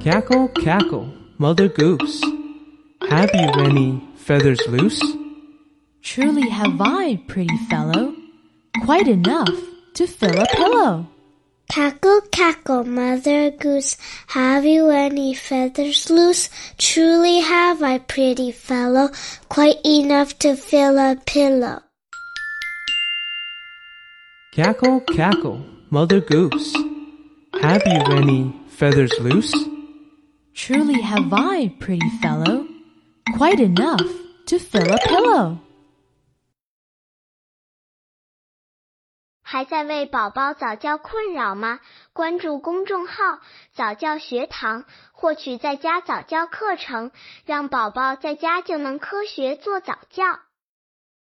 Cackle, cackle, mother goose. Have you any feathers loose? Truly have I, pretty fellow, quite enough to fill a pillow. Cackle, cackle, mother goose, have you any feathers loose? Truly have I, pretty fellow, quite enough to fill a pillow. Cackle, cackle, mother goose. Have you any feathers loose? Truly have I, pretty fellow, quite enough to fill a pillow. 还在为宝宝早教困扰吗？关注公众号“早教学堂”，获取在家早教课程，让宝宝在家就能科学做早教。